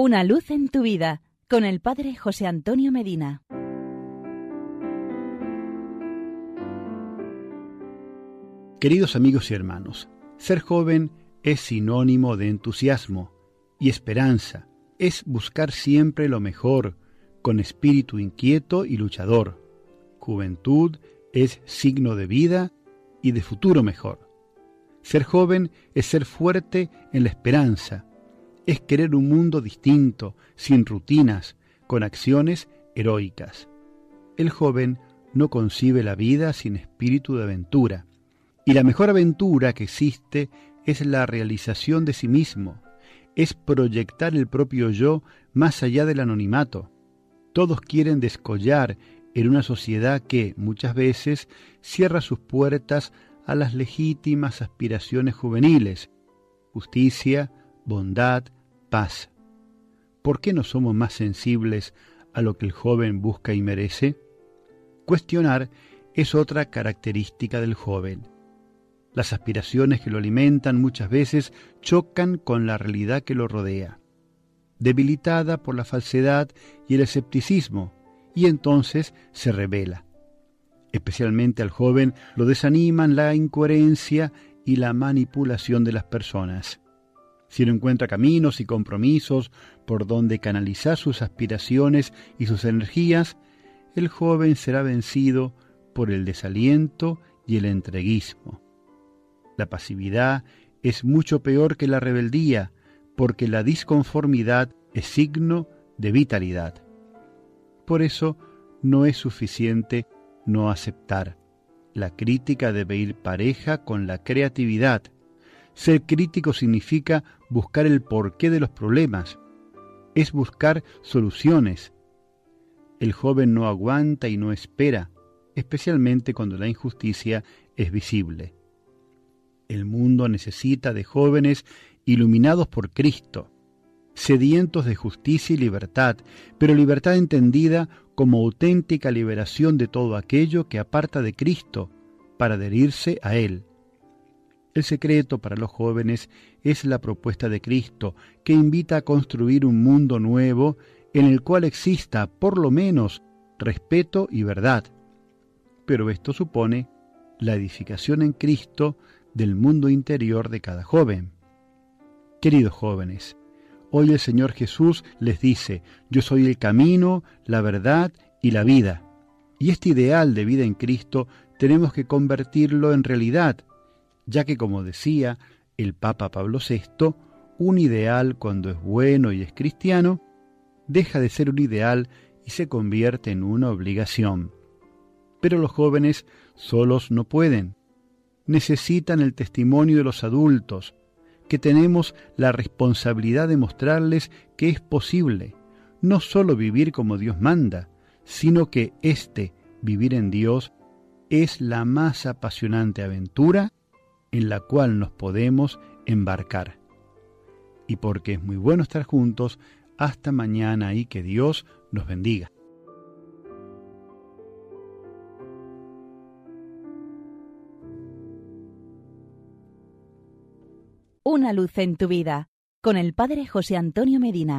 Una luz en tu vida con el Padre José Antonio Medina. Queridos amigos y hermanos, ser joven es sinónimo de entusiasmo y esperanza, es buscar siempre lo mejor, con espíritu inquieto y luchador. Juventud es signo de vida y de futuro mejor. Ser joven es ser fuerte en la esperanza, es querer un mundo distinto, sin rutinas, con acciones heroicas. El joven no concibe la vida sin espíritu de aventura, y la mejor aventura que existe es la realización de sí mismo, es proyectar el propio yo más allá del anonimato. Todos quieren descollar en una sociedad que, muchas veces, cierra sus puertas a las legítimas aspiraciones juveniles, justicia, bondad, paz. ¿Por qué no somos más sensibles a lo que el joven busca y merece? Cuestionar es otra característica del joven. Las aspiraciones que lo alimentan muchas veces chocan con la realidad que lo rodea, debilitada por la falsedad y el escepticismo, y entonces se revela. Especialmente al joven lo desaniman la incoherencia y la manipulación de las personas si no encuentra caminos y compromisos por donde canalizar sus aspiraciones y sus energías, el joven será vencido por el desaliento y el entreguismo. La pasividad es mucho peor que la rebeldía, porque la disconformidad es signo de vitalidad. Por eso no es suficiente no aceptar. La crítica debe ir pareja con la creatividad, ser crítico significa buscar el porqué de los problemas, es buscar soluciones. El joven no aguanta y no espera, especialmente cuando la injusticia es visible. El mundo necesita de jóvenes iluminados por Cristo, sedientos de justicia y libertad, pero libertad entendida como auténtica liberación de todo aquello que aparta de Cristo para adherirse a Él. El secreto para los jóvenes es la propuesta de Cristo, que invita a construir un mundo nuevo en el cual exista, por lo menos, respeto y verdad. Pero esto supone la edificación en Cristo del mundo interior de cada joven. Queridos jóvenes, hoy el Señor Jesús les dice, yo soy el camino, la verdad y la vida. Y este ideal de vida en Cristo tenemos que convertirlo en realidad ya que, como decía el Papa Pablo VI, un ideal cuando es bueno y es cristiano, deja de ser un ideal y se convierte en una obligación. Pero los jóvenes solos no pueden. Necesitan el testimonio de los adultos, que tenemos la responsabilidad de mostrarles que es posible no sólo vivir como Dios manda, sino que este vivir en Dios es la más apasionante aventura en la cual nos podemos embarcar. Y porque es muy bueno estar juntos, hasta mañana y que Dios nos bendiga. Una luz en tu vida con el Padre José Antonio Medina.